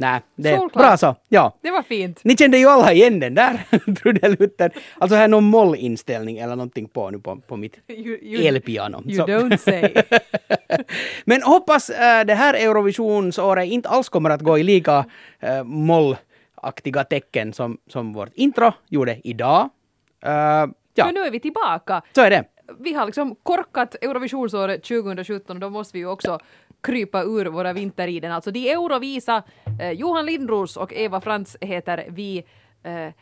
Nej, det är bra så. Ja. Det var fint. Ni kände ju alla igen den där trudelutten. Alltså här är någon mollinställning eller någonting på nu på, på mitt You, you, elpiano. you Så- don't say. Men hoppas äh, det här Eurovisionsåret inte alls kommer att gå i lika äh, mollaktiga tecken som, som vårt intro gjorde idag. Äh, ja, Men nu är vi tillbaka. så är det. Vi har liksom korkat Eurovisionsåret 2017 och då måste vi ju också krypa ur våra vinteriden. Alltså de Eurovisa, eh, Johan Lindros och Eva Frans heter vi. Eh,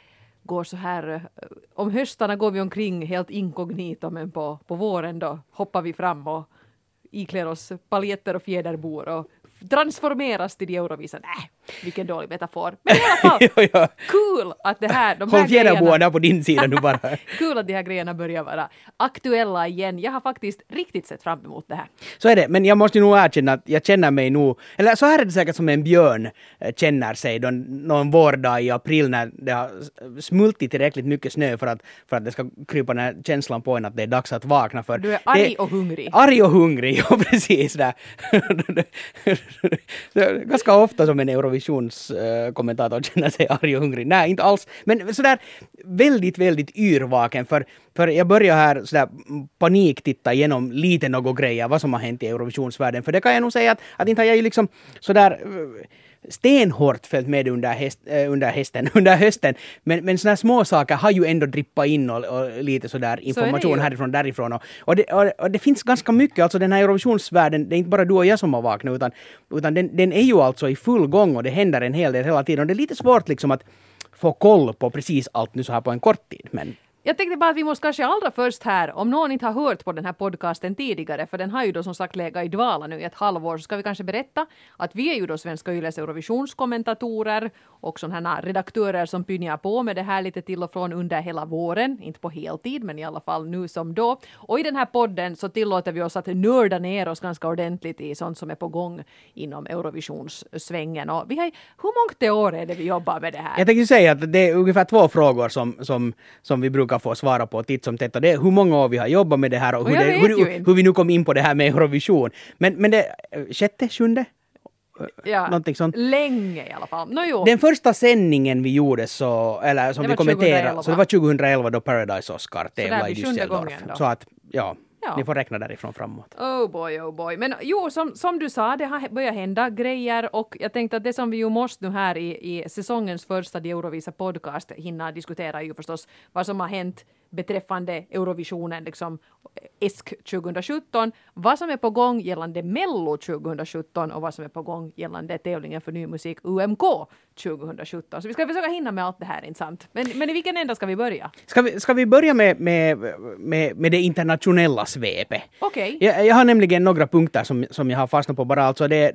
går så här, eh, om höstarna går vi omkring helt inkognito men på, på våren då hoppar vi fram och iklär oss paljetter och fjäderbor och transformeras till de Eurovisa. Nej, äh, vilken dålig metafor. Men i alla fall, Jo, jo. kul att det här, de här Håll där på din sida nu bara. Kul att de här grejerna börjar vara aktuella igen. Jag har faktiskt riktigt sett fram emot det här. Så är det, men jag måste nog erkänna att jag känner mig nog, eller så här är det säkert som en björn eh, känner sig då, någon vårdag i april när det har smultit tillräckligt mycket snö för att, för att det ska krypa den här känslan på en att det är dags att vakna för. Du är arg det, och hungrig. Arg och hungrig, ja precis. Där. Är Ganska ofta som en Eurovisionskommentator eh, känner sig arg och hungrig. Nej, inte alls. Men sådär väldigt, väldigt yrvaken. För, för jag börjar här sådär panik titta igenom lite något grejer, vad som har hänt i Eurovisionsvärlden. För det kan jag nog säga att, att inte har jag ju liksom sådär eh, stenhårt följt med under, häst, äh, under, hästen, under hösten. Men, men sådana små saker har ju ändå drippat in och, och lite sådär information ju. härifrån därifrån. Och, och, det, och, och det finns ganska mycket, alltså den här Eurovisionsvärlden, det är inte bara du och jag som har vaknat utan, utan den, den är ju alltså i full gång och det händer en hel del hela tiden. Och det är lite svårt liksom att få koll på precis allt nu så här på en kort tid. Men jag tänkte bara att vi måste kanske allra först här, om någon inte har hört på den här podcasten tidigare, för den har ju då som sagt legat i dvala nu i ett halvår, så ska vi kanske berätta att vi är ju då Svenska Yles Eurovisionskommentatorer och sådana här redaktörer som pynjar på med det här lite till och från under hela våren, inte på heltid, men i alla fall nu som då. Och i den här podden så tillåter vi oss att nörda ner oss ganska ordentligt i sånt som är på gång inom Eurovisionssvängen. Och vi har, hur många år är det vi jobbar med det här? jag tänkte säga att det är ungefär två frågor som, som, som vi brukar få svara på titt som tätt. Och det är hur många år vi har jobbat med det här och, hur, det, hur, hur, vi nu kom in på det här med Eurovision. Men, men det, sjätte, sjunde? ja. Länge i alla fall. No, jo. Den första sändningen vi gjorde så, eller som Det vi kommenterade, 2011. så det var 2011 då Paradise Oscar tävlade i Düsseldorf. Så att, ja, Ja. ni får räkna därifrån framåt. Oh boy, oh boy. Men jo, som, som du sa, det har börjat hända grejer och jag tänkte att det som vi ju måste nu här i, i säsongens första Eurovisa podcast hinna diskutera är ju förstås vad som har hänt beträffande Eurovisionen, liksom ESK 2017, vad som är på gång gällande Mello 2017 och vad som är på gång gällande tävlingen för ny musik UMK 2017. Så vi ska försöka hinna med allt det här, inte sant? Men, men i vilken ända ska vi börja? Ska vi, ska vi börja med, med, med, med det internationella svepet? Okej. Jag, jag har nämligen några punkter som, som jag har fastnat på bara. Alltså det,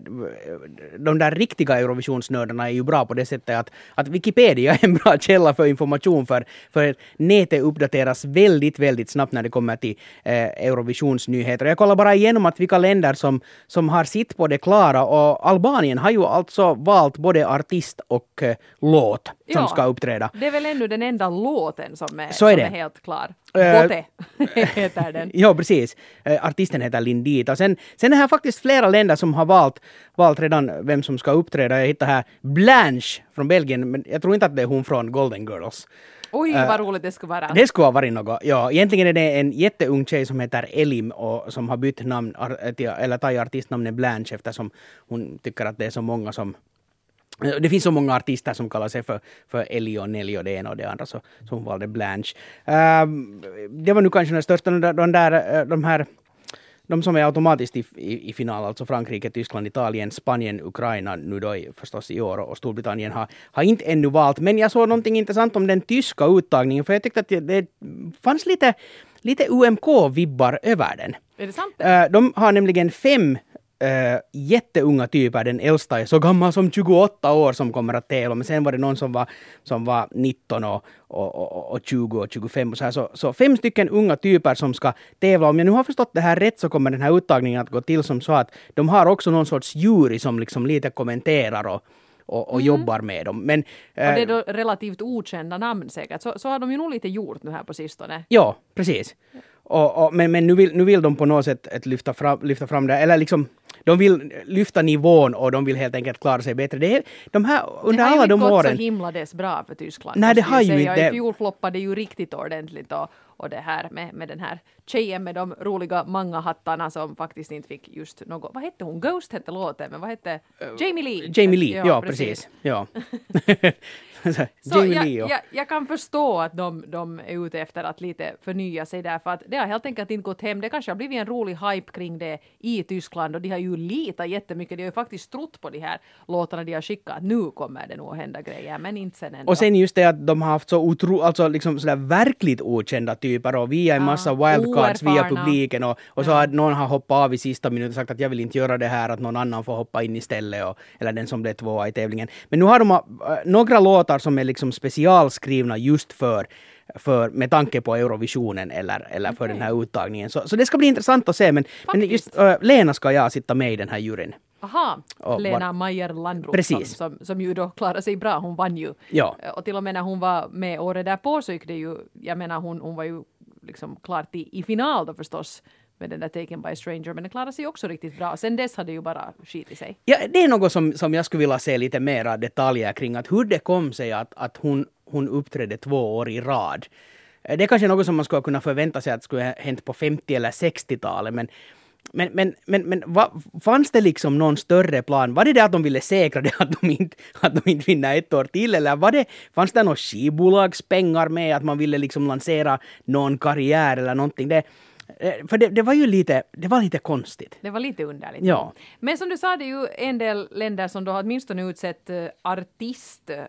de där riktiga Eurovisionsnördarna är ju bra på det sättet att, att Wikipedia är en bra källa för information för, för nätet uppdateras väldigt, väldigt snabbt när det kommer till eh, Eurovisionsnyheter. Jag kollar bara igenom att vilka länder som, som har sitt på det klara och Albanien har ju alltså valt både artist och eh, låt som Ja. ska uppträda. Det är väl ännu den enda låten som är, Så är som det. är helt klar. Eh, Bote heter den. Ja, precis. Eh, artisten heter Lindita. Sen, sen är här faktiskt flera länder som har valt, valt redan vem som ska uppträda. Jag hittar här Blanche från Belgien, men jag tror inte att det är hon från Golden Girls. Oj, vad roligt det skulle vara. Det skulle ha varit något. Ja, egentligen är det en jätteung tjej som heter Elim och som har bytt namn, eller tagit artistnamnet Blanche eftersom hon tycker att det är så många som det finns så många artister som kallar sig för, för Ellie och Nelly och det ena och det andra, så, så hon valde Blanche. Ehm, det var nu kanske den största, de där, de, eh, de här de som är automatiskt i, i, i final, alltså Frankrike, Tyskland, Italien, Spanien, Ukraina nu då i, förstås i år och Storbritannien har, har inte ännu valt. Men jag såg någonting intressant om den tyska uttagningen för jag tyckte att det, det fanns lite, lite UMK-vibbar över den. Är det sant? Eh, de har nämligen fem uh, jätteunga typer. Den äldsta är så gammal som 28 år som kommer att tävla. Men sen var det någon som var, som var 19 och, och, och, och 20 och 25. Och så, här. Så, så fem stycken unga typer som ska tävla. Om jag nu har förstått det här rätt så kommer den här uttagningen att gå till som så att de har också någon sorts jury som liksom lite kommenterar och, och, och jobbar med dem. Men, Och det är eh, då relativt okända namn säkert. Så, så har de ju nog lite gjort nu här på sistone. Ja, precis. Och, och, men men nu, vill, nu vill de på något sätt lyfta, fram, lyfta fram det. Eller liksom, de vill lyfta nivån och de vill helt enkelt klara sig bättre. Det är, de här, under alla de Det har ju inte gått så himla dess bra för Tyskland. Nej, det har ju säga. inte. I fjol floppade ju riktigt ordentligt och, och det här med, med den här tjejen med de roliga många hattarna som faktiskt inte fick just något. Vad hette hon? Ghost hette låten, men vad hette Jamie Lee? Jamie Lee, ja, precis. Ja. Så jag, jag, jag kan förstå att de, de är ute efter att lite förnya sig där, för att det har helt enkelt inte gått hem. Det kanske har blivit en rolig hype kring det i Tyskland och de har ju litat jättemycket. De har ju faktiskt trott på de här låtarna de har skickat. Nu kommer det nog att hända grejer, men inte sen ändå. Och sen just det att de har haft så otro, alltså liksom sådär verkligt okända typer och via en massa wildcards via publiken och, och så har någon har hoppat av i sista minuten och sagt att jag vill inte göra det här, att någon annan får hoppa in istället och, eller den som blev tvåa i tävlingen. Men nu har de äh, några låtar som är liksom specialskrivna just för för, med tanke på Eurovisionen eller, eller för den här uttagningen. Så, så det ska bli intressant att se. Men, men just äh, Lena ska jag sitta med i den här juryn. Aha, Och Lena var- Mayer Landrot Precis. som, som, som ju då klarade sig bra, hon vann ju. Ja. Och till och med när hon var med året därpå så gick det ju, jag menar hon, hon var ju liksom klart i, i final då förstås med den där Taken by a Stranger, men den klarade sig också riktigt bra. Sen dess hade det ju bara skitit sig. Ja, det är något som, som jag skulle vilja se lite mera detaljer kring, att hur det kom sig att, att hon, hon uppträdde två år i rad. Eh, det är kanske något som man skulle kunna förvänta sig att skulle ha hänt på 50 eller 60-talet, men men, men, men, men va, fanns det liksom någon större plan? Var det det att de ville säkra det att de inte, att de inte vinner ett år till? Eller var det, fanns det några skivbolagspengar med att man ville liksom lansera någon karriär eller någonting? Det, för det, det var ju lite, det var lite konstigt. Det var lite underligt. Ja. Men som du sa, det är ju en del länder som då har åtminstone utsett uh, artist. Uh,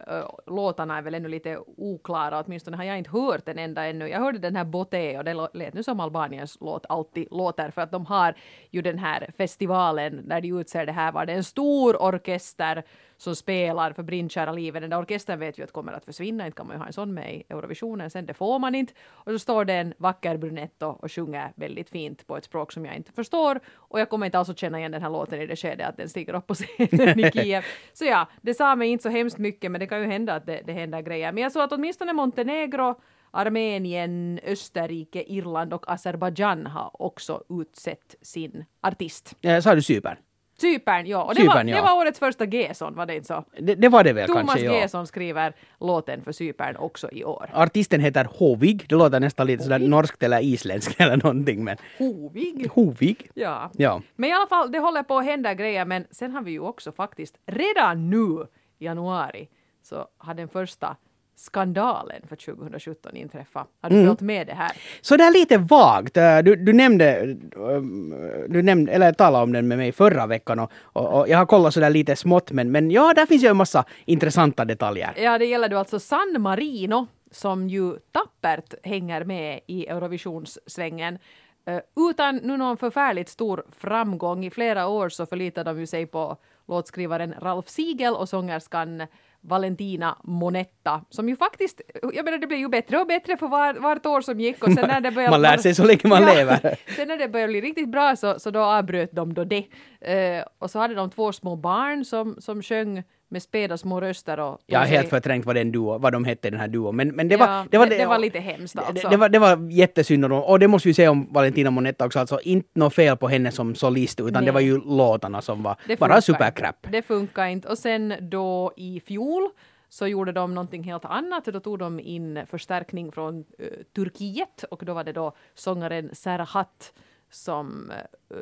låtarna är väl ännu lite oklara, åtminstone har jag inte hört en enda ännu. Jag hörde den här Bote och det lät nu som Albaniens låt alltid låter för att de har ju den här festivalen där de utser det här var det en stor orkester som spelar för brinnkära livet. Den där orkestern vet vi att kommer att försvinna, inte kan man ju ha en sån med i Eurovisionen sen, det får man inte. Och så står det en vacker brunetto och sjunger väldigt fint på ett språk som jag inte förstår och jag kommer inte alls att känna igen den här låten i det skedet att den stiger upp på scenen i Kiev. Så ja, det sa mig inte så hemskt mycket men det kan ju hända att det, det händer grejer. Men jag såg att åtminstone Montenegro Armenien, Österrike, Irland och Azerbajdzjan har också utsett sin artist. Eh, Sa du Cypern? Cypern, ja. Och det, Cypern, var, ja. det var årets första Gesson, var det inte så? Det, det var det väl Thomas kanske, ja. Gesson skriver låten för Cypern också i år. Artisten heter Hovig. Det låter nästan lite sådär norskt eller isländskt eller någonting. Men Hovig. Hovig? Ja. Ja. Men i alla fall, det håller på att hända grejer, men sen har vi ju också faktiskt redan nu januari så har den första skandalen för 2017 inträffat. Har du följt med det här? Så det är lite vagt. Eh, Du, du nämnde, um, du nämnde, eller talade om den med mig förra veckan och, och, och jag har kollat sådär lite smått men, men ja, där finns ju en massa intressanta detaljer. Ja, det gäller då alltså San Marino som ju tappert hänger med i Eurovisionssvängen. Eh, utan nu någon förfärligt stor framgång. I flera år så förlitar de ju sig på låtskrivaren Ralf Siegel och sångerskan Valentina Monetta som ju faktiskt, jag menar det blev ju bättre och bättre för var, vart år som gick och sen när det började... Man lär sig så länge man lever. Sen när det började bli riktigt bra så, så då avbröt de då det. Eh, och så hade de två små barn som, som sjöng med späda små röster och... Jag har helt förträngt vad, den duo, vad de hette den här duon. Men, men det, Ja, var, det, var det- det var lite hemskt alltså. Det, det, var, det var jättesynd. Och, och det måste vi säga om Valentina Monetta också. Alltså inte något fel på henne som solist utan Nej. det var ju låtarna som var Det bara supercrap. Det funkar inte. Och sen då i fjol så gjorde de någonting helt annat. Då tog de in förstärkning från eh, Turkiet och då var det då sångaren Serhat som uh,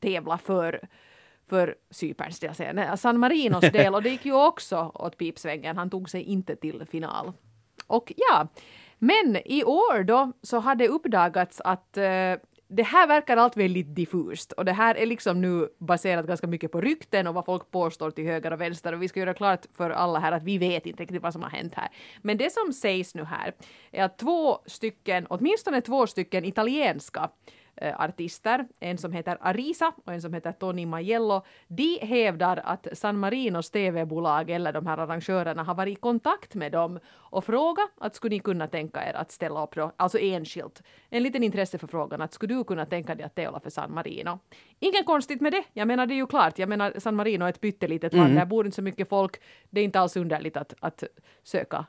tävlade för för Cyperns del. Nej, San Marinos del och det gick ju också åt pipsvängen. Han tog sig inte till final. Och ja, men i år då så har det uppdagats att eh, det här verkar allt väldigt diffust och det här är liksom nu baserat ganska mycket på rykten och vad folk påstår till höger och vänster och vi ska göra klart för alla här att vi vet inte riktigt vad som har hänt här. Men det som sägs nu här är att två stycken, åtminstone två stycken italienska eh, artister, en som heter Arisa och en som heter Tony Maiello, de hävdar att San Marinos TV-bolag eller de här arrangörerna har varit i kontakt med dem och frågat att skulle ni kunna tänka er att ställa upp då, alltså enskilt, en liten intresseförfrågan att skulle du kunna tänka dig att tävla för San Marino? Inget konstigt med det, jag menar det är ju klart, jag menar San Marino är ett pyttelitet land, där bor inte så mycket folk, det är inte alls underligt att, att söka.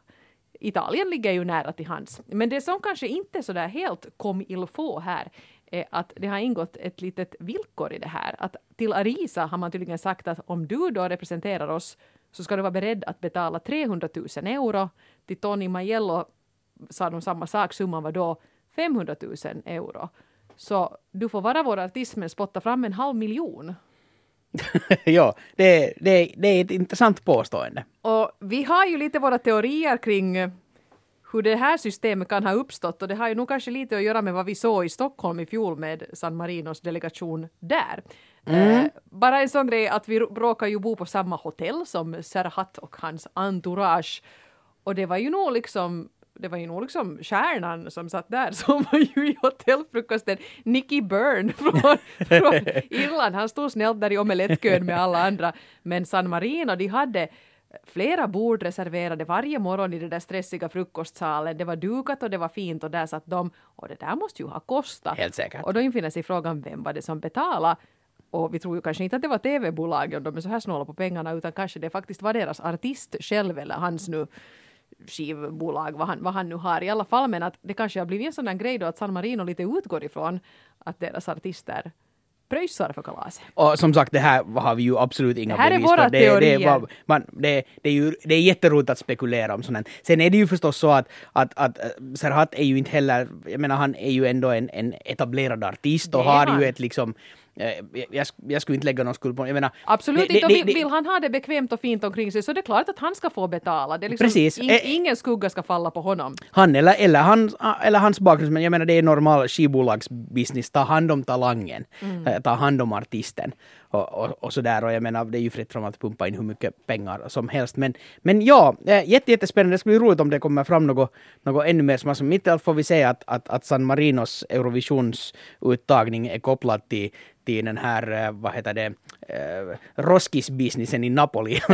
Italien ligger ju nära till hands. Men det som kanske inte så där helt kom il få här är att det har ingått ett litet villkor i det här. Att till Arisa har man tydligen sagt att om du då representerar oss så ska du vara beredd att betala 300 000 euro. Till Tony Majello sa de samma sak, summan var då 500 000 euro. Så du får vara vår artist men spotta fram en halv miljon. ja, det, det, det är ett intressant påstående. Och vi har ju lite våra teorier kring hur det här systemet kan ha uppstått och det har ju nog kanske lite att göra med vad vi såg i Stockholm i fjol med San Marinos delegation där. Mm. Eh, bara en sån grej att vi råkar ju bo på samma hotell som Serhat och hans entourage. Och det var ju nog liksom det var ju nog liksom stjärnan som satt där som var ju i hotellfrukosten. Nicky Byrne från, från Irland. Han stod snällt där i omelettkön med alla andra. Men San Marino, de hade flera bord reserverade varje morgon i den där stressiga frukostsalen. Det var dukat och det var fint och där satt de. Och det där måste ju ha kostat. Helt säkert. Och då infinner sig frågan vem var det som betalade? Och vi tror ju kanske inte att det var tv-bolagen, de är så här snåla på pengarna, utan kanske det faktiskt var deras artist själv eller hans nu skivbolag, vad han, vad han nu har i alla fall. Men att det kanske har blivit en sån där grej då att San Marino lite utgår ifrån att deras artister pröjsar för kalaset. Och som sagt, det här har vi ju absolut inga bevis för. Det här är våra det, teorier. Det är, man, det, det, är ju, det är jätteroligt att spekulera om sånt Sen är det ju förstås så att, att, att eh, Serhat är ju inte heller, jag menar han är ju ändå en, en etablerad artist och har han. ju ett liksom jag, jag, skulle inte lägga någon skuld på jag menar, Absolut det, inte. Det, vill, vill, han ha det bekvämt och fint omkring sig så det är klart att han ska få betala. Det liksom precis. In, eh, ingen skugga ska falla på honom. Han eller, eller, han, eller hans bakgrund, men jag menar det är normal skivbolagsbusiness. Ta hand om talangen, mm. Eh, ta hand om artisten och, och, och sådär. Och jag menar, det är ju fritt fram att pumpa in hur mycket pengar som helst. Men, men ja, jätte, jättespännande. Det ska bli roligt om det kommer fram något, något ännu mer. Som, alltså, mitt i allt får vi se att, att, att San Marinos Eurovisionsuttagning är kopplad till till den här, eh, vad heter det, eh, roskisbusinessen i Napoli.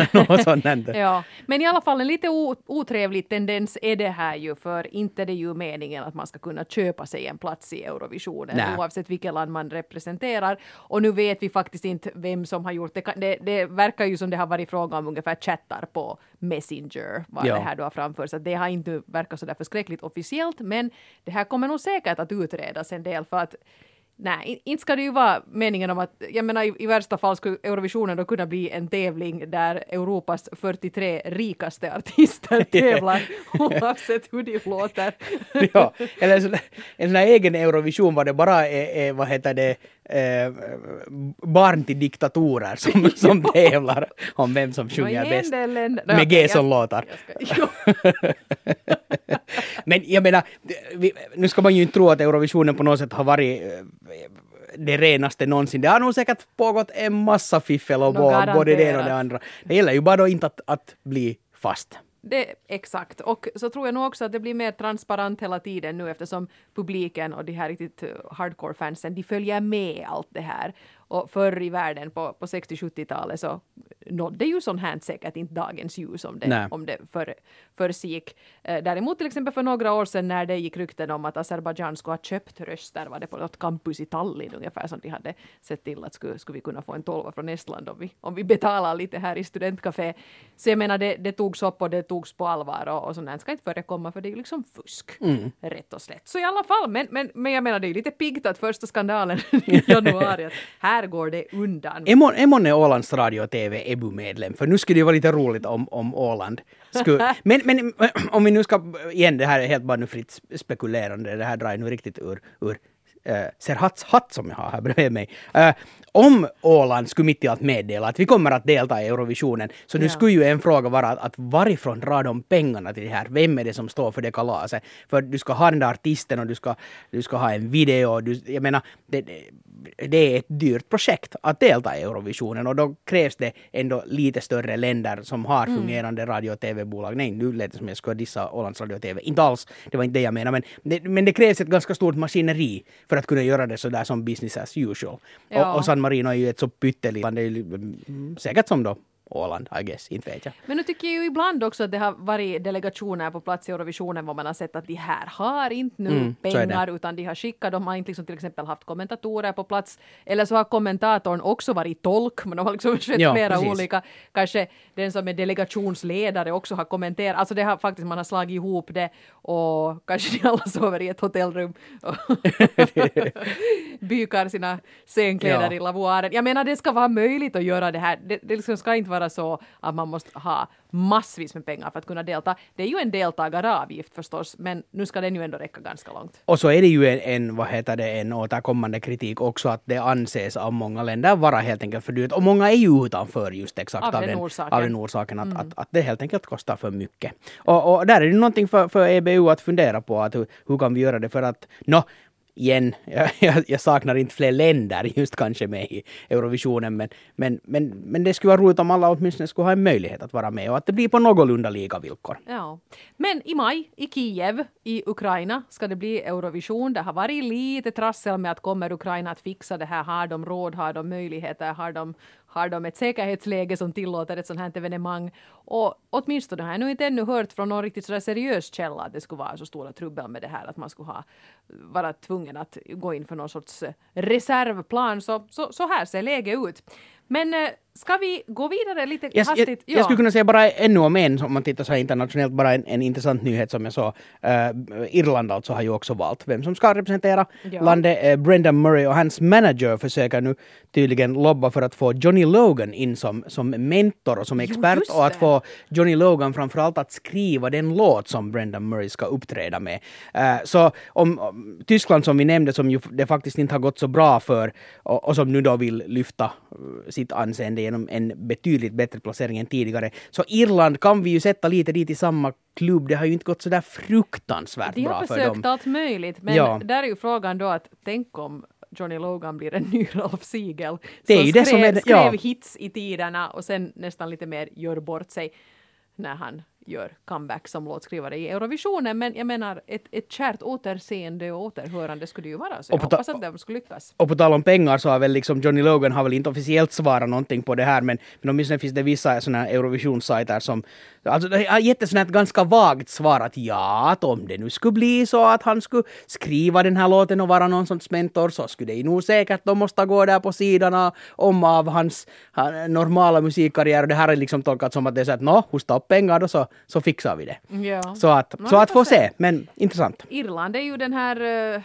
ja, men i alla fall en lite otrevlig tendens är det här ju, för inte är det ju meningen att man ska kunna köpa sig en plats i Eurovisionen, Nä. oavsett vilket land man representerar. Och nu vet vi faktiskt inte vem som har gjort det. Det, det verkar ju som det har varit fråga om ungefär chattar på Messenger, vad ja. det här då har framförts. det har inte verkat så där förskräckligt officiellt, men det här kommer nog säkert att utredas en del, för att Nej, inte ska det ju vara meningen om att, jag menar i, i, värsta fall skulle Eurovisionen då kunna bli en tävling där Europas 43 rikaste artister tävlar oavsett hur de låter. ja, eller en sån, en sån här egen Eurovision var det bara är, är vad heter det, eh, barn till diktatorer som, som tävlar om vem som sjunger bäst. Med G som låtar. Men jag menar, nu ska man ju inte tro att Eurovisionen på något sätt har varit eh, det renaste någonsin. Det har nog säkert pågått en massa fiffel och båg, både det ena och det andra. Det gäller ju bara då inte att, att bli fast. Det, exakt. Och så tror jag nog också att det blir mer transparent hela tiden nu eftersom publiken och de här riktigt hardcore-fansen, de följer med allt det här. Och förr i världen på, på 60-70-talet så nådde ju sånt här säkert inte dagens ljus om det, om det för, försiggick. Eh, däremot till exempel för några år sedan när det gick rykten om att Azerbajdzjan skulle ha köpt röster, var det på något campus i Tallinn ungefär som de hade sett till att skulle, skulle vi kunna få en tolva från Estland om vi, om vi betalar lite här i studentcafé. Så jag menar det, det togs upp och det togs på allvar och, och sånt här ska inte förekomma för det är ju liksom fusk. Mm. Rätt och slätt. Så i alla fall, men, men, men jag menar det är lite piggt att första skandalen i januari, att här går det undan. Är månne Ålands Radio och TV EBU-medlem? För nu skulle det ju vara lite roligt om, om Åland skulle... men, men om vi nu ska, igen det här är helt bara nu fritt spekulerande, det här drar ju nu riktigt ur, ur uh, Serhats hatt som jag har här bredvid mig. Uh, om Åland skulle mitt i allt meddela att vi kommer att delta i Eurovisionen, så nu ja. skulle ju en fråga vara att, att varifrån drar de pengarna till det här? Vem är det som står för det kalaset? För du ska ha den där artisten och du ska, du ska ha en video. Du, jag menar, det, det är ett dyrt projekt att delta i Eurovisionen och då krävs det ändå lite större länder som har mm. fungerande mm. radio och tv-bolag. Nej, nu lät det som jag skulle dissa Ålands Radio och TV. Inte alls, det var inte det jag menade. Men det, men det krävs ett ganska stort maskineri för att kunna göra det sådär som business as usual. Ja. Och, och San Marino är ju ett så pyttelitet, det är ju säkert som då Åland, I guess. Inte vet jag. Men nu tycker jag ju ibland också att det har varit delegationer på plats i Eurovisionen var man har sett att de här har inte nu Mm, pengar utan de har skickat, de har inte liksom till exempel haft kommentatorer på plats eller så har kommentatorn också varit tolk men de har liksom skett Ja, flera precis. olika, kanske den som är delegationsledare också har kommenterat, alltså det har faktiskt man har slagit ihop det och kanske de alla sover i ett hotellrum och bykar sina sängkläder Ja. i lavoaren. Jag menar det ska vara möjligt att göra det här. Det, det liksom ska inte vara så att man måste ha massvis med pengar för att kunna delta. Det är ju en deltagaravgift förstås, men nu ska den ju ändå räcka ganska långt. Och så är det ju en, en, vad heter det, en återkommande kritik också att det anses av många länder vara helt enkelt för dyrt. Och många är ju utanför just exakt Av av, den den, orsaken. av den orsaken att, att, att det helt enkelt kostar för mycket. Och, och där är det någonting för, för EBU att fundera på att hur, hur kan vi göra det för att nå, igen, jag, jag, jag saknar inte fler länder just kanske med i Eurovisionen men, men, men, men det skulle vara roligt om alla åtminstone skulle ha en möjlighet att vara med och att det blir på någorlunda lika villkor. Ja. Men i maj i Kiev i Ukraina ska det bli Eurovision. Det har varit lite trassel med att kommer Ukraina att fixa det här? Har de råd? Har de möjligheter? Har de, har de ett säkerhetsläge som tillåter ett sånt här evenemang? Och åtminstone har jag nu inte ännu hört från någon riktigt sådär seriös källa att det skulle vara så stora trubbel med det här att man skulle ha, vara tvungen att gå in för någon sorts reservplan. Så, så, så här ser läget ut. Men eh, ska vi gå vidare lite Jag, hastigt? jag, jag skulle kunna säga bara ännu om en, om man tittar så här internationellt, bara en, en intressant nyhet som jag såg. Eh, Irland alltså har ju också valt vem som ska representera Ja. landet. Uh, Brendan Murray och hans manager försöker nu tydligen lobba för att få Johnny Logan in som, som mentor och som expert just och att få Johnny Logan framförallt att skriva den låt som Brendan Murray ska uppträda med. Eh, så om, om Tyskland som vi nämnde, som ju det faktiskt inte har gått så bra för och, och som nu då vill lyfta eh, sitt anseende genom en betydligt bättre placering än tidigare. Så Irland kan vi ju sätta lite dit i samma klubb. Det har ju inte gått så där fruktansvärt De bra har för försökt dem. allt möjligt, men Ja. där är ju frågan då att tänk om Johnny Logan blir en ny Rolf Siegel. Det är som ju det som skrev, är det- skrev ja. hits i tiderna och sen nästan lite mer gör bort sig när han gör comeback som låtskrivare i Eurovisionen. Men jag menar, ett, ett kärt återseende och återhörande skulle det ju vara, så jag hoppas att de skulle lyckas. Och på tal om pengar så har väl liksom Johnny Logan har väl inte officiellt svarat någonting på det här men, men åtminstone finns det vissa sådana här Eurovisionssajter som alltså det har gett ett sånt ganska vagt svar att ja, att om det nu skulle bli så att han skulle skriva den här låten och vara någon sorts mentor så skulle det nog säkert de måste gå där på sidorna om av hans han, normala musikkarriär och det här är liksom tolkat som att det är så att nå, hosta upp pengar då så, så fixar vi det. Ja. Så att, så att få se. men intressant. Irland är ju den här uh,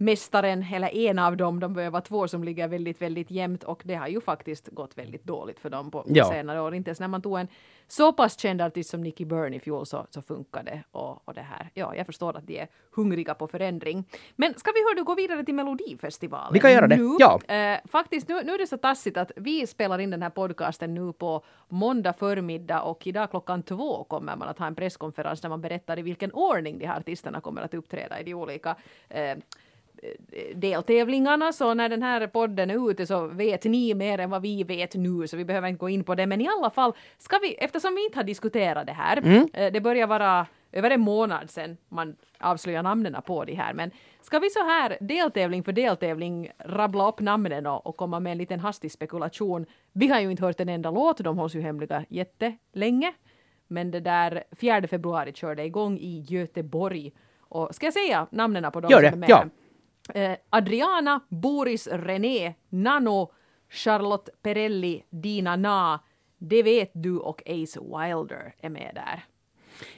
Eurovisionsmästaren, eller en av dem, de börjar vara två som ligger väldigt, väldigt jämnt och det har ju faktiskt gått väldigt dåligt för dem på Ja. senare år. Inte ens när man tog en så pass känd artist som Nicky Byrne i fjol så, så funkar det. Och, och det här, ja, jag förstår att de är hungriga på förändring. Men ska vi hördu gå vidare till Melodifestivalen? Vi kan göra det, nu? ja. Eh, faktiskt, nu, nu är det så tassigt att vi spelar in den här podcasten nu på måndag förmiddag och idag klockan två kommer man att ha en presskonferens där man berättar i vilken ordning de här artisterna kommer att uppträda i de olika eh, deltävlingarna. Så när den här podden är ute så vet ni mer än vad vi vet nu, så vi behöver inte gå in på det. Men i alla fall, ska vi, eftersom vi inte har diskuterat det här, eh, det börjar vara över en månad sedan man avslöjar namnen på de här, men ska vi så här deltävling för deltävling rabbla upp namnen och, och komma med en liten hastig spekulation? Vi har ju inte hört en enda låt, de hålls ju hemliga jättelänge. Men det där 4 februari körde igång i Göteborg. Och ska jag säga namnen på de Gör som det, är med? ja. Eh, Adriana, Boris René, Nano, Charlotte Perelli, Dina Na, Det vet du och Ace Wilder är med där.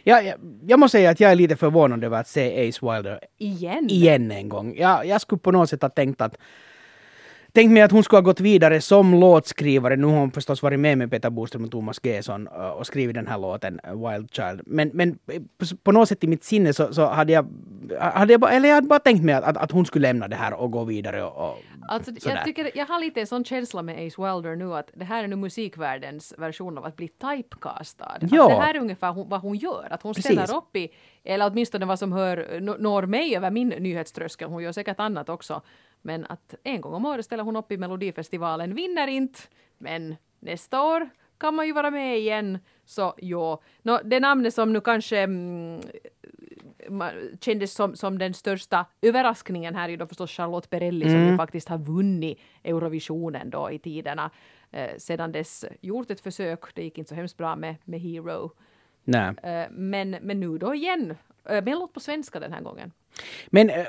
Ja, jag, jag måste säga att jag är lite förvånad över att se Ace Wilder Igen? igen en gång. Jag, jag skulle på något sätt ha tänkt att Tänkt mig att hon skulle ha gått vidare som låtskrivare. Nu har hon förstås varit med med Peter Boström och Thomas Gesson uh, och skrivit den här låten uh, Wild Child. Men, men på, på något sätt i mitt sinne så, så hade jag, hade jag, bara, eller jag hade bara tänkt mig att, att, att hon skulle lämna det här och gå vidare och, och Alltså, sådär. jag, tycker, jag har lite en sån känsla med Ace Wilder nu att det här är nu musikvärldens version av att bli typecastad. Ja. Att det här är ungefär hon, vad hon gör, att hon Precis. ställer upp i, eller åtminstone vad som hör, nå- når mig över min nyhetströskel, hon gör säkert annat också, men att en gång om året ställer hon upp i Melodifestivalen, vinner inte, men nästa år kan man ju vara med igen. Så jo, Nå, det namnet som nu kanske mm, kändes som, som den största överraskningen här är ju då förstås Charlotte Perrelli som ju faktiskt har vunnit Eurovisionen då i tiderna. Eh, sedan dess gjort ett försök, det gick inte så hemskt bra med, med Hero. Nej. Eh, men, men nu då igen, eh, med en låt på svenska den här gången. Men eh,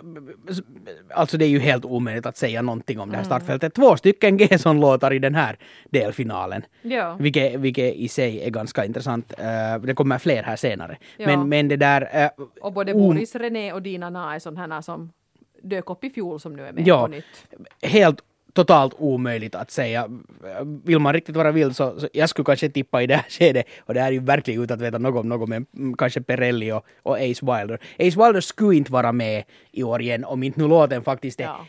alltså det är ju helt omöjligt att säga någonting om det här startfältet. Två stycken Gesson-låtar i den här delfinalen. Ja. Vilket, vilket i sig är ganska intressant. Det kommer fler här senare. Ja. Men, men det där... Och både Boris René och Dina Na är sådana här som dök upp i fjol som nu är med Ja. på nytt. helt totalt omöjligt att säga. Vill man riktigt vara vild så, så jag skulle kanske tippa i det här skedet, och det här är ju verkligen utan att veta något om något, men mm, kanske Perrelli och, och Ace Wilder. Ace Wilder skulle inte vara med i år igen om inte nu låten faktiskt är Ja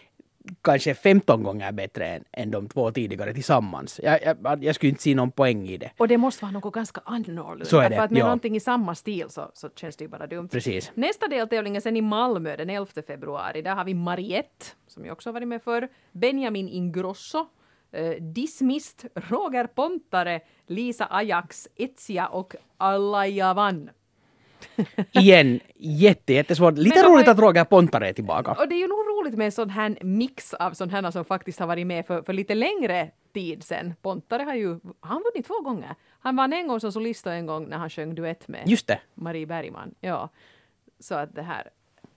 kanske 15 gånger bättre än, än de två tidigare tillsammans. Jag, jag, jag skulle inte se någon poäng i det. Och det måste vara något ganska annorlunda. Så är det, För att med ja. någonting i samma stil så, så känns det ju bara dumt. Precis. Nästa deltävling är sen i Malmö den 11 februari. Där har vi Mariette, som jag också varit med för, Benjamin Ingrosso, eh, Dismist, Roger Pontare, Lisa Ajax, Etsia och Alajavan. Igen, jätte, jättesvårt. Lite roligt ju- att Roger Pontare är tillbaka. Och det är ju nog roligt med en sån här mix av sån här som faktiskt har varit med för, för lite längre tid sen. Pontare har ju, han vunnit två gånger. Han vann en gång som solist och en gång när han sjöng duett med Just det. Marie Bergman. Ja. Så att det här,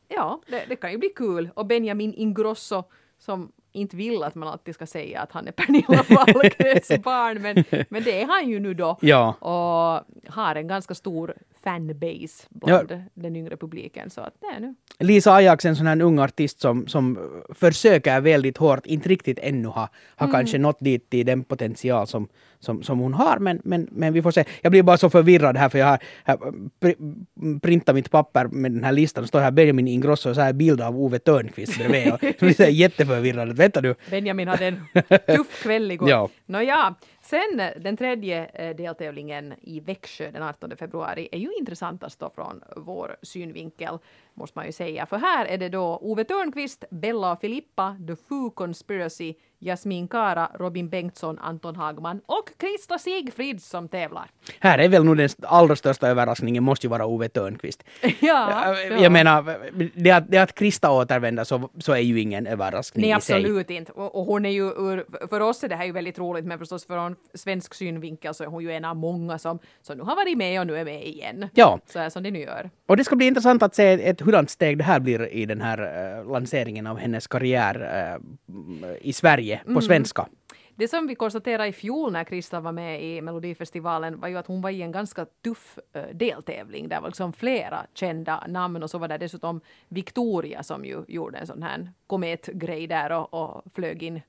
ja, det, det kan ju bli kul. Och Benjamin Ingrosso som inte vill att man alltid ska säga att han är Pernilla Wahlgrens barn, men, men det är han ju nu då. Ja. Och har en ganska stor fanbase bland den yngre publiken. Så att det är nu. Lisa Ajax är en sån här ung artist som, som försöker väldigt hårt, inte riktigt ännu har, har kanske nått dit i den potential som, som, som hon har, men, men, men vi får se. Jag blir bara så förvirrad här för jag har, har pr- printat mitt papper med den här listan och står här Benjamin Ingrosso och så här bild av Ove Törnqvist bredvid. Och, så blir jag jätteförvirrad. Vänta du. Benjamin hade en tuff kväll igår. Ja. Nåja, sen eh, den tredje eh, deltävlingen i Växjö den 18 februari är ju intressantast då från vår synvinkel, måste man ju säga. För här är det då Ove Törnqvist, Bella och Filippa, The Foo Conspiracy, Jasmin Kara, Robin Bengtsson, Anton Hagman och Krista Sigfrid som tävlar. Här är väl nog den allra största överraskningen måste ju vara Ove Törnqvist. ja, Jag menar, det att, det att Krista återvänder så, så är ju ingen överraskning Nej, i sig. absolut inte. Och, och hon är ju ur, för oss är det här ju väldigt roligt, men förstås från svensk synvinkel så är hon ju en av många som, som nu har varit med och nu är med igen. Ja. Så här som det nu gör. Och det ska bli intressant att se ett hurdant steg det här blir i den här eh, lanseringen av hennes karriär eh, i Sverige Mm. på svenska. Det som vi konstaterade i fjol när Krista var med i Melodifestivalen var ju att hon var i en ganska tuff uh, deltävling. Där var liksom flera kända namn och så var det dessutom Victoria som ju gjorde en sån här kometgrej där och, och flög in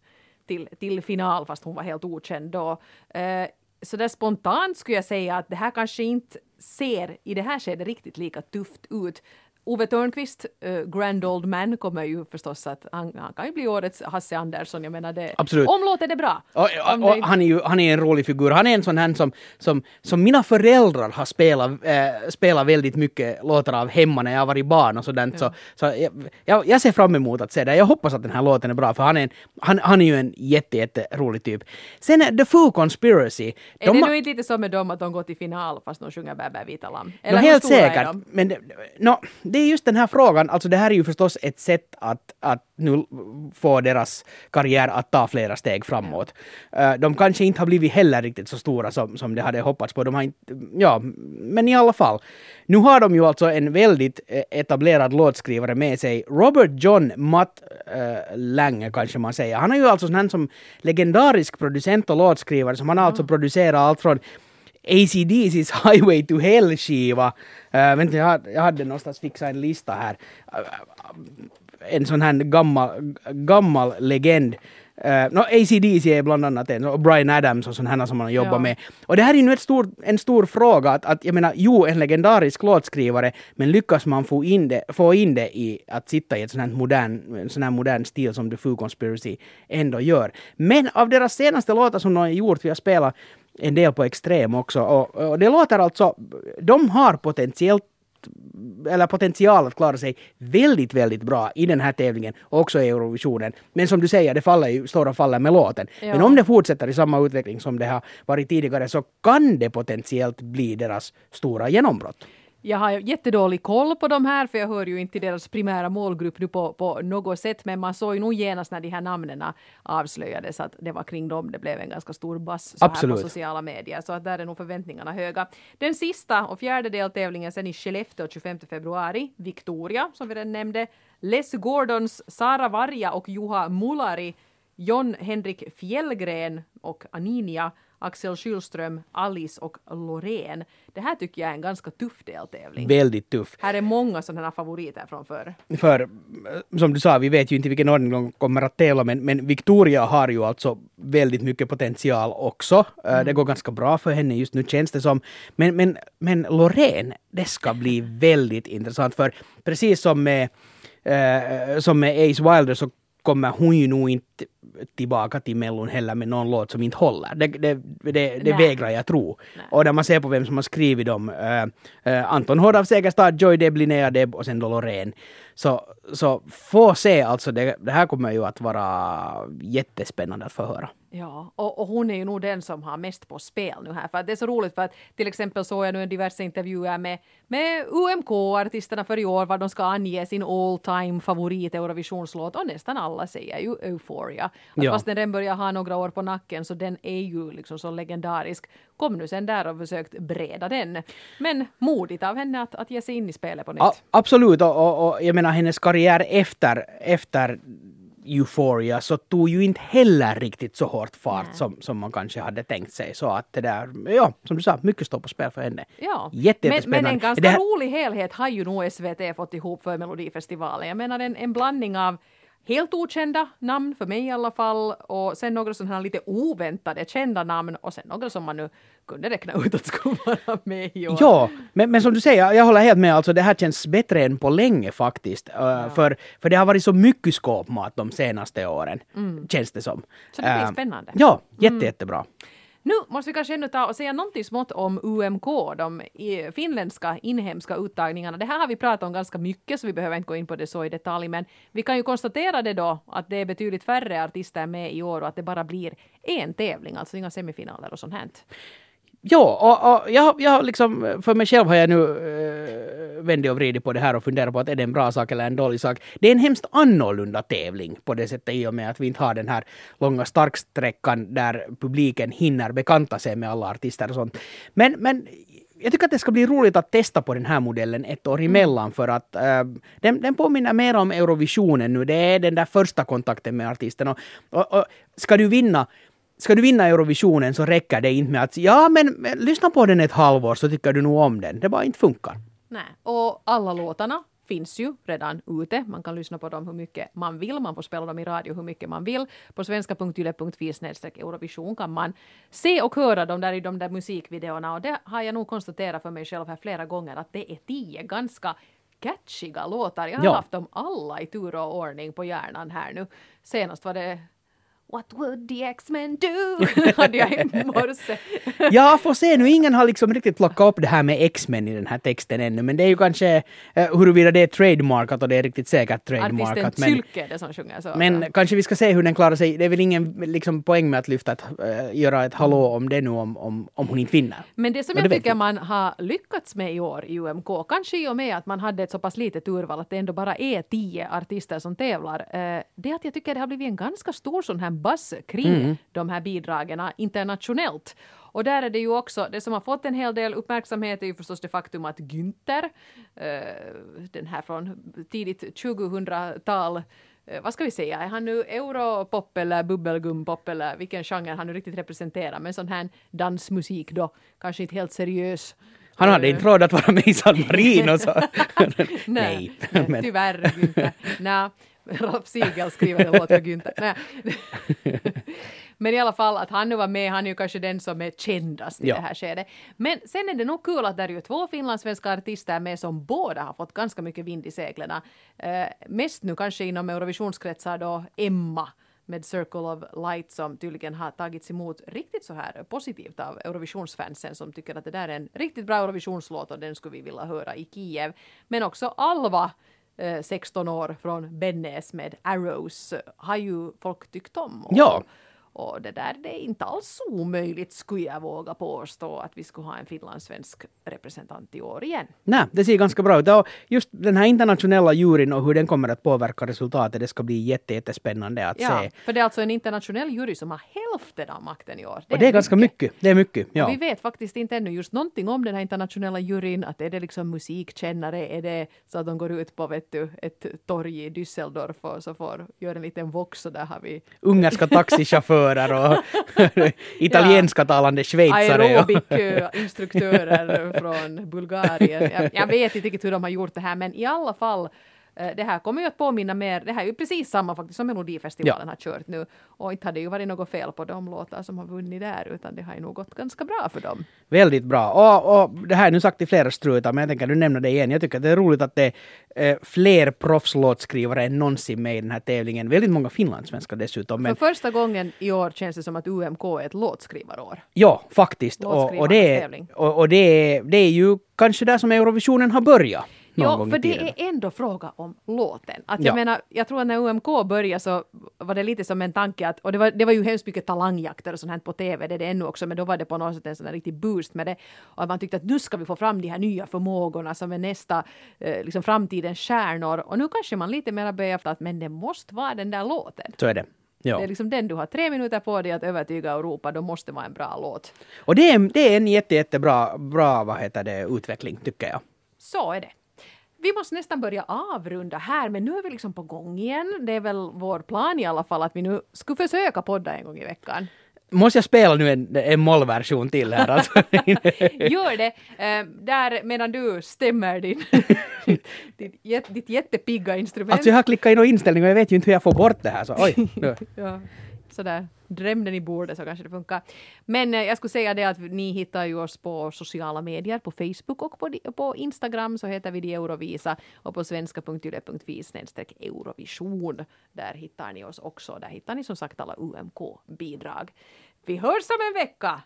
till, till final fast hon var helt okänd då. Eh, så där spontant skulle jag säga att det här kanske inte ser i det här skedet riktigt lika tufft ut. Ove Törnqvist, eh, Grand Old Man, kommer ju förstås att han, han kan ju bli årets Hasse Andersson. Jag menar det. Absolut. Om låter det bra. Och, Om och, det- och han är ju han är en rolig figur. Han är en sån här som, som, som mina föräldrar har spelat, äh, spelat väldigt mycket låtar av hemma när jag har varit barn och sådant. Så, så jag, jag, ser fram emot att se det. Jag hoppas att den här låten är bra för han är, en, han, han är ju en jätte, jätte rolig typ. Sen är The Foo Conspiracy. är de det nu inte lite så med dem att de går till final fast de sjunger Bä bä vita lamm? No, hur helt är säkert. Men no, det är just den här frågan. Alltså det här är ju förstås ett sätt att, att nu få deras karriär att ta flera steg framåt. Eh, de kanske inte har blivit heller riktigt så stora som, som de hade hoppats på. De har inte, ja, men i alla fall. Nu har de ju alltså en väldigt eh, etablerad låtskrivare med sig. Robert John Matt uh, Lange kanske man säger. Han är ju alltså sån här som legendarisk producent och låtskrivare som han har alltså producerat allt från ACDC's Highway to Hell-skiva. Uh, vänta, jag hade, jag hade någonstans fixat en lista här. Uh, en sån här gammal, gammal legend. Uh, no, ACDC är bland annat en, och Brian Adams och sådana som man jobbar Ja. med. Och det här är nu ett stor, en stor fråga, att, att jag menar, jo, en legendarisk låtskrivare, men lyckas man få in det, få in det i att sitta i ett sånt här modern, sån här modern stil som The Foo Conspiracy ändå gör. Men av deras senaste låtar som de har gjort, vi har spelat en del på extrem också, och, och det låter alltså, de har potentiellt eller potential att klara sig väldigt, väldigt bra i den här tävlingen och också i Eurovisionen. Men som du säger, det faller ju, står och faller med låten. Ja. Men om det fortsätter i samma utveckling som det har varit tidigare så kan det potentiellt bli deras stora genombrott. Jag har jättedålig koll på de här för jag hör ju inte till deras primära målgrupp nu på, på något sätt. Men man såg ju nog genast när de här namnen avslöjades att det var kring dem det blev en ganska stor bass så här på sociala medier. Så att där är nog förväntningarna höga. Den sista och fjärde deltävlingen sen i Skellefteå 25 februari, Victoria som vi redan nämnde, Les Gordons, Sara Varja och Juha Mulari, John Henrik Fjällgren och Aninia Axel Schylström, Alice och Loreen. Det här tycker jag är en ganska tuff deltävling. Väldigt tuff. Här är många sådana favoriter från förr. För som du sa, vi vet ju inte vilken ordning de kommer att tävla, men, men Victoria har ju alltså väldigt mycket potential också. Eh, Det går ganska bra för henne just nu känns det som. Men, men, men Loreen, det ska bli väldigt intressant för precis som med, eh, som med Ace Wilder så kommer hon ju nog inte tillbaka till Mellon heller med någon låt som inte håller. Det, det, det, det vägrar jag tro. Nej. Och när man ser på vem som har skrivit dem, eh, Anton Hård av Segerstad, Joy Deb, Linnea Deb och sen då Loreen. Så, så få se alltså, det, det här kommer ju att vara jättespännande att få höra. Ja, och, och hon är ju nog den som har mest på spel nu här. För att det är så roligt för att till exempel såg jag nu en diverse intervjuer med, med UMK-artisterna för i år vad de ska ange sin all time favorit Eurovisionslåt och nästan alla säger ju Euphoria. Att Ja. Fast den börjar ha några år på nacken så den är ju liksom så legendarisk. Kom nu sen där och försökt breda den. Men modigt av henne att, att ge sig in i spelet på nytt. A, absolut, och, och, och jag menar hennes karriär efter, efter Euphoria så tog ju inte heller riktigt så hårt fart Nej. som, som man kanske hade tänkt sig. Så att det där, ja, som du sa, mycket står på spel för henne. Ja, Jätte, men, men en ganska här- rolig helhet har ju nog SVT fått ihop för Melodifestivalen. Jag menar en, en blandning av helt okända namn, för mig i alla fall, och sen några sådana här lite oväntade kända namn och sen några som man nu kunde räkna ut att skulle vara med i år. Ja, men, men som du säger, jag håller helt med. Alltså, det här känns bättre än på länge faktiskt. Uh, för, för det har varit så mycket skåpmat de senaste åren, känns det som. Mm. Så det blir Uh, spännande. Ja, jätte, jättebra. Nu måste vi kanske ännu ta och säga någonting smått om UMK, de eh, finländska inhemska uttagningarna. Det här har vi pratat om ganska mycket så vi behöver inte gå in på det så i detalj, men vi kan ju konstatera det då att det är betydligt färre artister med i år och att det bara blir en tävling, alltså inga semifinaler och sånt här. Ja, och, och jag, jag liksom, för mig själv har jag nu uh, vänt och vridit på det här och funderat på att är det en bra sak eller en dålig sak. Det är en hemskt annorlunda tävling på det sättet i och med att vi inte har den här långa starksträckan där publiken hinner bekanta sig med alla artister och sånt. Men, men jag tycker att det ska bli roligt att testa på den här modellen ett år emellan för att eh, den, den påminner mer om Eurovisionen nu. Det är den där första kontakten med artisten. Och, och, och ska du vinna Ska du vinna Eurovisionen så räcker det inte med att ja men, men lyssna på den ett halvår så tycker du nog om den. Det bara inte funkar. Nej. Och alla låtarna finns ju redan ute. Man kan lyssna på dem hur mycket man vill. Man får spela dem i radio hur mycket man vill. På svenska.yle.fi Eurovision kan man se och höra dem där i de där musikvideorna. Och det har jag nog konstaterat för mig själv här flera gånger att det är tio ganska catchiga låtar. Jag har Ja. haft dem alla i tur och ordning på hjärnan här nu. Senast var det What would the X-Men do? hade jag i morse. Ja, får se nu. Ingen har liksom riktigt plockat upp det här med X-Men i den här texten ännu. Men det är ju kanske uh, huruvida det är trademarkat och det är riktigt säkert trademarkat. Artisten Men, är det som sjunger så. men kanske vi ska se hur den klarar sig. Det är väl ingen liksom, poäng med att lyfta ett, eh, göra ett hallå om det nu om, om, om hon inte vinner. Men det som Och jag det tycker vi. man har lyckats med i år i UMK, kanske i och med att man hade ett så pass litet urval att det ändå bara är tio artister som tävlar, eh, det är att jag tycker det har blivit en ganska stor sån här buzz kring Mm. de här bidragen internationellt. Och där är det ju också, det som har fått en hel del uppmärksamhet är ju förstås det faktum att Günther, eh, den här från tidigt 2000-tal, eh, vad ska vi säga, är han nu europop eller bubbelgumpop eller vilken genre han nu riktigt representerar, men sån här dansmusik då, kanske inte helt seriös. Han hade Eh, inte råd att vara med i San Marino. Så. Nej, Nej. tyvärr Günther. Nej, Ralf Siegel skriver en låt för Günther. Men i alla fall att han nu var med, han är ju kanske den som är kändast i Ja. det här skedet. Men sen är det nog kul att det är ju två finlandssvenska artister med som båda har fått ganska mycket vind i seglen. Eh, mest nu kanske inom Eurovisionskretsar då Emma med Circle of Light som tydligen har tagits emot riktigt så här positivt av Eurovisionsfansen som tycker att det där är en riktigt bra Eurovisionslåt och den skulle vi vilja höra i Kiev. Men också Alva, Eh, 16 år från Bennes med Arrows, har ju folk tyckt om. Och, Ja. Och det där, det är inte alls omöjligt skulle jag våga påstå att vi skulle ha en finlandssvensk representant i år igen. Nej, det ser ganska bra ut. Och just den här internationella juryn och hur den kommer att påverka resultatet, det ska bli jätte, jättespännande att Ja, se. för det är alltså en internationell jury som har hälften av makten i år. Och det är ganska mycket. Det är mycket. Och Ja. vi vet faktiskt inte ännu just någonting om den här internationella juryn. Att är det liksom musikkännare? Är det så att de går ut på vet du, ett torg i Düsseldorf och så får göra en liten vox och där har vi Ungerska taxichaufförer och italienska talande schweizare. Och, aerobic-instruktörer från Bulgarien. Jag, jag vet inte riktigt hur de har gjort det här men i alla fall det här kommer ju att påminna mer, det här är ju precis samma faktiskt som Melodifestivalen har kört nu. Och inte har det ju varit något fel på de låtar som har vunnit där utan det har ju nog gått ganska bra för dem. Väldigt bra. Och, och det här är nu sagt i flera strutar, men jag tänker du nämna det igen. Jag tycker att det är roligt att det är eh, fler proffslåtskrivare än någonsin med i den här tävlingen. Väldigt många finlandssvenskar dessutom. Men För första gången i år känns det som att UMK är ett låtskrivarår. ja, faktiskt. Och, och, det, är, och, och det, är, det är ju kanske där som Eurovisionen har börjat. Ja, för det är ändå fråga om låten. Att Ja. jag menar, jag tror att när UMK började så var det lite som en tanke att, och det var, det var ju hemskt mycket talangjakter och sånt här på TV, det är det ännu också, men då var det på något sätt en sån här riktig boost med det. Och att man tyckte att nu ska vi få fram de här nya förmågorna som är nästa, eh, liksom framtidens stjärnor. Och nu kanske man lite mer börjar efter att men det måste vara den där låten. Så är det. Ja. Det är liksom den du har tre minuter på dig att övertyga Europa, då måste det vara en bra låt. Och det är, det är en jätte, jättebra bra, vad heter det, utveckling, tycker jag. Så är det. Vi måste nästan börja avrunda här, men nu är vi liksom på gång igen. Det är väl vår plan i alla fall att vi nu skulle försöka podda en gång i veckan. Måste jag spela nu en, en mollversion till här? Alltså? Gör det, eh, där medan du stämmer din, ditt, ditt, ditt jättepigga instrument. alltså jag har klickat in någon inställning och jag vet ju inte hur jag får bort det här. Så, oj, nu. Ja, sådär, dräm den i bordet så kanske det funkar. Men eh, jag skulle säga det att ni hittar ju oss på sociala medier, på Facebook och på, på Instagram så heter vi de Eurovisa och på svenska.yle.fi snedstreck Eurovision. Där hittar ni oss också. Där hittar ni som sagt alla UMK-bidrag. Vi hörs om en vecka!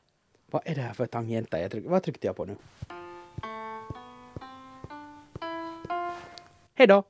Vad är det här för tangenter? Jag tryck, vad tryckte jag på nu? Hej då!